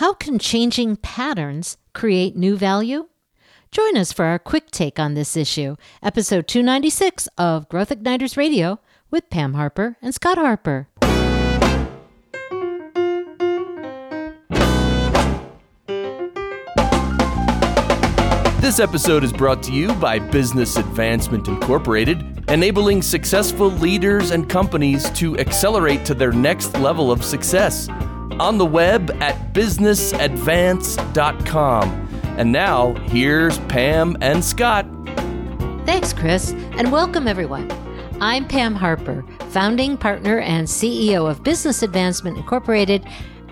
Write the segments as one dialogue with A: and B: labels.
A: How can changing patterns create new value? Join us for our quick take on this issue, episode 296 of Growth Igniters Radio with Pam Harper and Scott Harper.
B: This episode is brought to you by Business Advancement Incorporated, enabling successful leaders and companies to accelerate to their next level of success. On the web at businessadvance.com. And now, here's Pam and Scott.
A: Thanks, Chris, and welcome everyone. I'm Pam Harper, founding partner and CEO of Business Advancement Incorporated,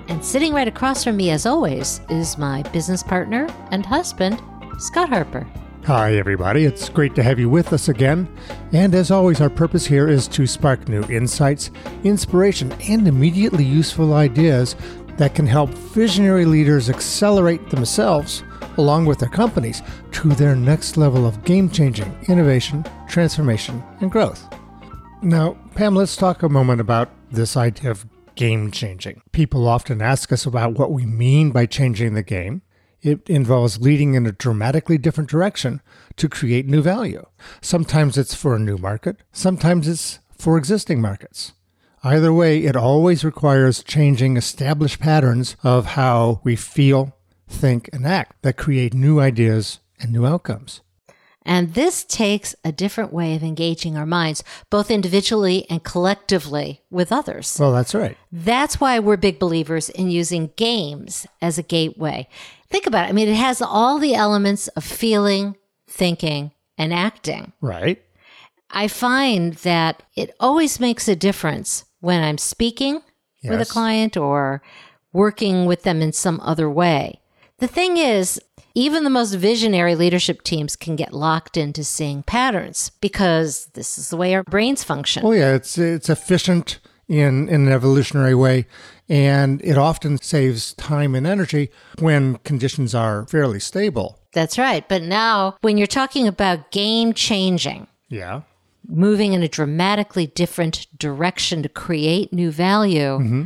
A: and sitting right across from me, as always, is my business partner and husband, Scott Harper.
C: Hi, everybody. It's great to have you with us again. And as always, our purpose here is to spark new insights, inspiration, and immediately useful ideas that can help visionary leaders accelerate themselves, along with their companies, to their next level of game changing innovation, transformation, and growth. Now, Pam, let's talk a moment about this idea of game changing. People often ask us about what we mean by changing the game. It involves leading in a dramatically different direction to create new value. Sometimes it's for a new market, sometimes it's for existing markets. Either way, it always requires changing established patterns of how we feel, think, and act that create new ideas and new outcomes.
A: And this takes a different way of engaging our minds, both individually and collectively with others.
C: Well, that's right.
A: That's why we're big believers in using games as a gateway. Think about it. I mean, it has all the elements of feeling, thinking, and acting.
C: Right.
A: I find that it always makes a difference when I'm speaking yes. with a client or working with them in some other way. The thing is, even the most visionary leadership teams can get locked into seeing patterns because this is the way our brains function.
C: Oh yeah, it's it's efficient in, in an evolutionary way. And it often saves time and energy when conditions are fairly stable.
A: That's right. But now, when you're talking about game changing,
C: yeah,
A: moving in a dramatically different direction to create new value, mm-hmm.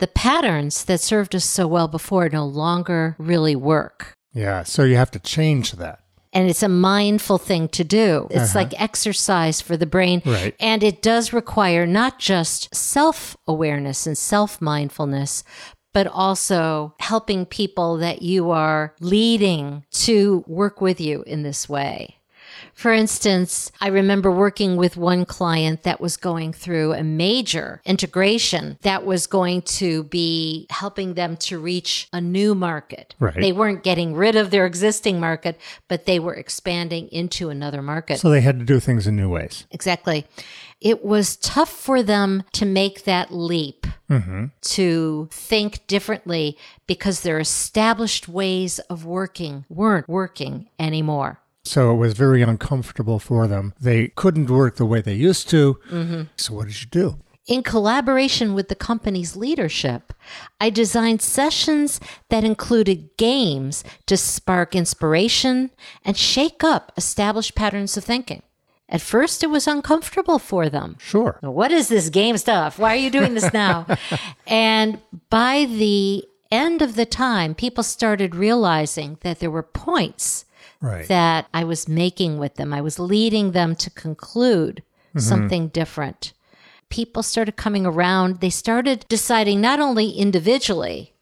A: The patterns that served us so well before no longer really work.
C: Yeah. So you have to change that
A: and it's a mindful thing to do. It's uh-huh. like exercise for the brain.
C: Right.
A: And it does require not just self awareness and self mindfulness, but also helping people that you are leading to work with you in this way. For instance, I remember working with one client that was going through a major integration that was going to be helping them to reach a new market.
C: Right.
A: They weren't getting rid of their existing market, but they were expanding into another market.
C: So they had to do things in new ways.
A: Exactly. It was tough for them to make that leap. Mm-hmm. To think differently because their established ways of working weren't working anymore.
C: So it was very uncomfortable for them. They couldn't work the way they used to. Mm-hmm. So, what did you do?
A: In collaboration with the company's leadership, I designed sessions that included games to spark inspiration and shake up established patterns of thinking. At first, it was uncomfortable for them.
C: Sure.
A: What is this game stuff? Why are you doing this now? and by the end of the time, people started realizing that there were points
C: right.
A: that I was making with them. I was leading them to conclude mm-hmm. something different. People started coming around. They started deciding not only individually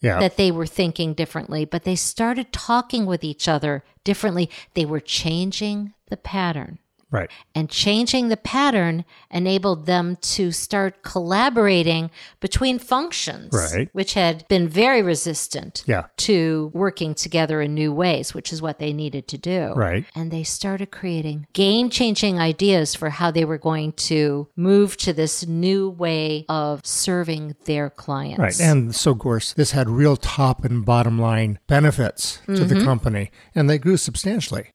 C: yeah.
A: that they were thinking differently, but they started talking with each other differently. They were changing the pattern.
C: Right.
A: And changing the pattern enabled them to start collaborating between functions,
C: right.
A: which had been very resistant
C: yeah.
A: to working together in new ways, which is what they needed to do.
C: Right.
A: And they started creating game changing ideas for how they were going to move to this new way of serving their clients.
C: Right. And so, of course, this had real top and bottom line benefits to mm-hmm. the company, and they grew substantially.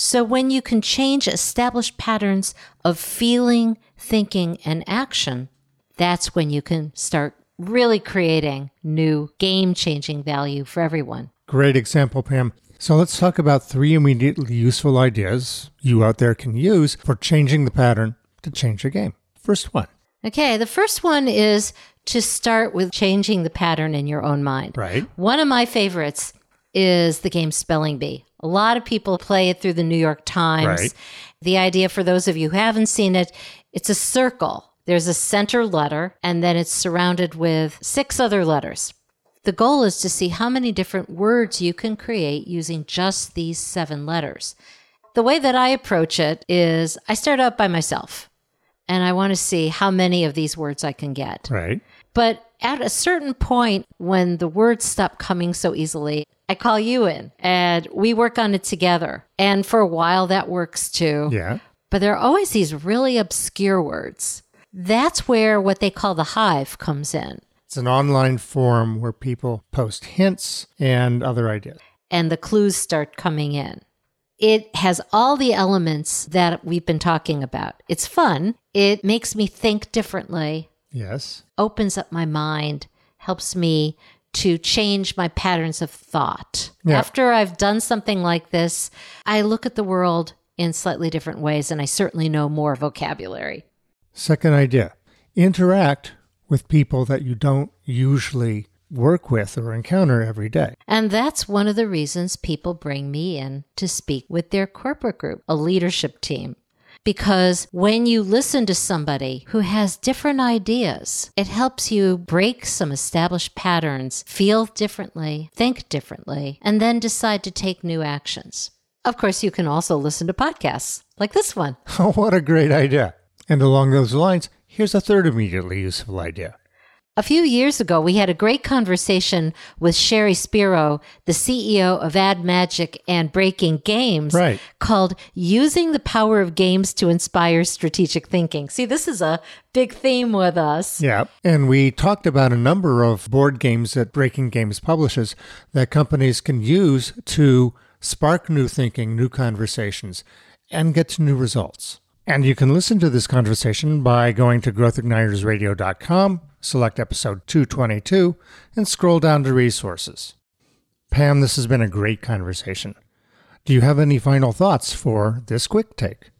A: So, when you can change established patterns of feeling, thinking, and action, that's when you can start really creating new game changing value for everyone.
C: Great example, Pam. So, let's talk about three immediately useful ideas you out there can use for changing the pattern to change your game. First one.
A: Okay, the first one is to start with changing the pattern in your own mind.
C: Right.
A: One of my favorites is the game Spelling Bee. A lot of people play it through the New York Times.
C: Right.
A: The idea, for those of you who haven't seen it, it's a circle. There's a center letter, and then it's surrounded with six other letters. The goal is to see how many different words you can create using just these seven letters. The way that I approach it is I start out by myself and I want to see how many of these words I can get.
C: Right.
A: But at a certain point, when the words stop coming so easily, I call you in and we work on it together. And for a while, that works too.
C: Yeah.
A: But there are always these really obscure words. That's where what they call the hive comes in.
C: It's an online forum where people post hints and other ideas.
A: and the clues start coming in. It has all the elements that we've been talking about. It's fun. It makes me think differently,
C: Yes.
A: opens up my mind, helps me to change my patterns of thought.
C: Yeah.
A: After I've done something like this, I look at the world in slightly different ways and I certainly know more vocabulary.
C: Second idea interact with people that you don't usually work with or encounter every day.
A: And that's one of the reasons people bring me in to speak with their corporate group, a leadership team. Because when you listen to somebody who has different ideas, it helps you break some established patterns, feel differently, think differently, and then decide to take new actions. Of course, you can also listen to podcasts like this one.
C: What a great idea. And along those lines, here's a third immediately useful idea.
A: A few years ago, we had a great conversation with Sherry Spiro, the CEO of Ad Magic and Breaking Games,
C: Right.
A: called Using the Power of Games to Inspire Strategic Thinking. See, this is a big theme with us.
C: Yeah. And we talked about a number of board games that Breaking Games publishes that companies can use to spark new thinking, new conversations, and get to new results. And you can listen to this conversation by going to growthignitersradio.com, select episode 222, and scroll down to resources. Pam, this has been a great conversation. Do you have any final thoughts for this quick take?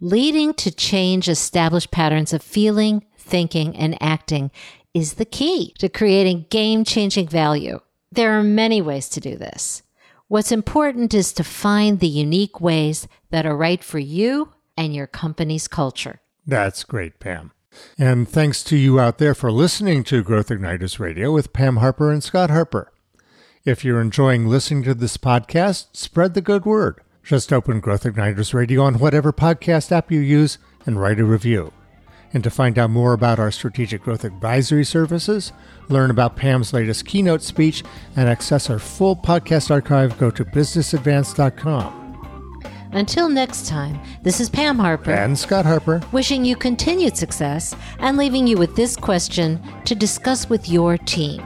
A: Leading to change established patterns of feeling, thinking, and acting is the key to creating game changing value. There are many ways to do this. What's important is to find the unique ways that are right for you and your company's culture.
C: That's great, Pam. And thanks to you out there for listening to Growth Igniters Radio with Pam Harper and Scott Harper. If you're enjoying listening to this podcast, spread the good word. Just open Growth Igniters Radio on whatever podcast app you use and write a review. And to find out more about our strategic growth advisory services, learn about Pam's latest keynote speech, and access our full podcast archive, go to businessadvance.com.
A: Until next time, this is Pam Harper.
C: And Scott Harper,
A: wishing you continued success and leaving you with this question to discuss with your team.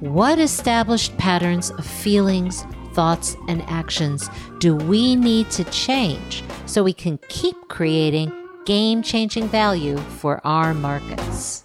A: What established patterns of feelings, thoughts, and actions do we need to change so we can keep creating game changing value for our markets?